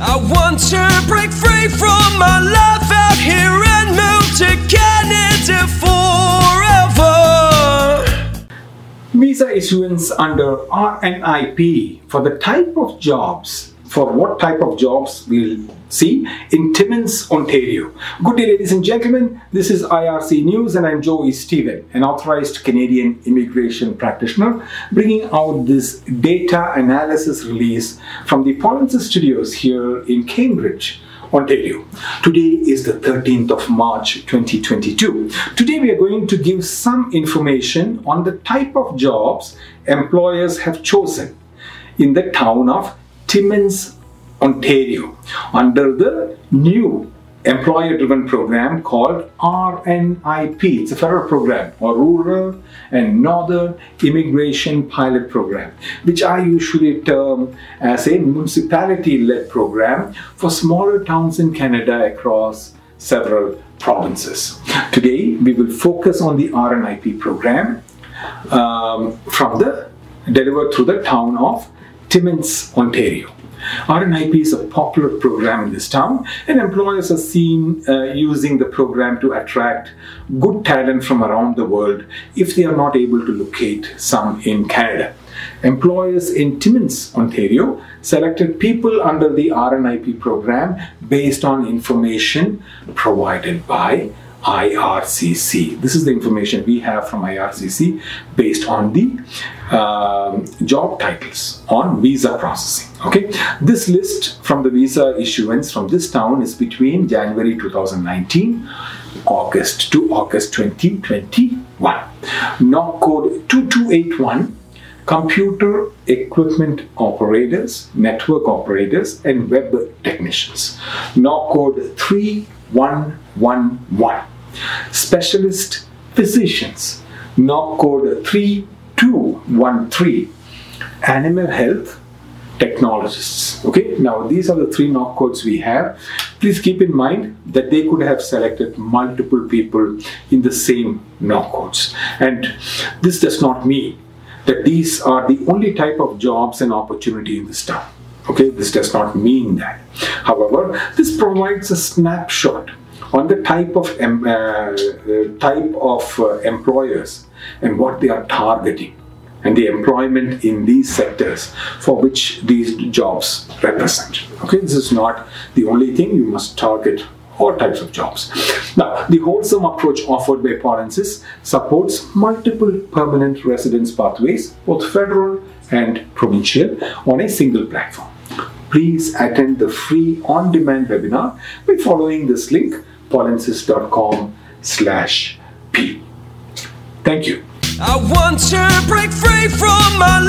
I want to break free from my life out here and move to Canada forever. Visa issuance under RNIP for the type of jobs, for what type of jobs we'll see in Timmins, Ontario. Good day, ladies and gentlemen. This is IRC News, and I'm Joey Stephen, an authorized Canadian immigration practitioner, bringing out this data analysis release from the Polinsys Studios here in Cambridge. Ontario. Today is the 13th of March 2022. Today we are going to give some information on the type of jobs employers have chosen in the town of Timmins, Ontario, under the new employer driven program called RNIP. It's a federal program, or Rural and Northern Immigration Pilot Program, which I usually term as a municipality led program for smaller towns in Canada across several provinces. Today, we will focus on the RNIP program um, from the delivered through the town of Timmins, Ontario. RNIP is a popular program in this town, and employers are seen uh, using the program to attract good talent from around the world if they are not able to locate some in Canada. Employers in Timmins, Ontario, selected people under the RNIP program based on information provided by IRCC. This is the information we have from IRCC based on the um, job titles on visa processing. Okay, this list from the visa issuance from this town is between January 2019, August to August 2021. NOC code 2281 computer equipment operators, network operators, and web technicians. NOC code 3111. Specialist physicians. NOC code 3213. Animal health technologists. Okay, now these are the three NOC codes we have. Please keep in mind that they could have selected multiple people in the same NOC codes. And this does not mean that these are the only type of jobs and opportunity in this town. Okay, this does not mean that. However, this provides a snapshot on the type of um, uh, type of uh, employers and what they are targeting and the employment in these sectors for which these jobs represent. Okay, this is not the only thing you must target all types of jobs. Now, the wholesome approach offered by Polinsys supports multiple permanent residence pathways, both federal and provincial, on a single platform. Please attend the free on-demand webinar by following this link, polinsys.com slash p. Thank you. I want to break free from my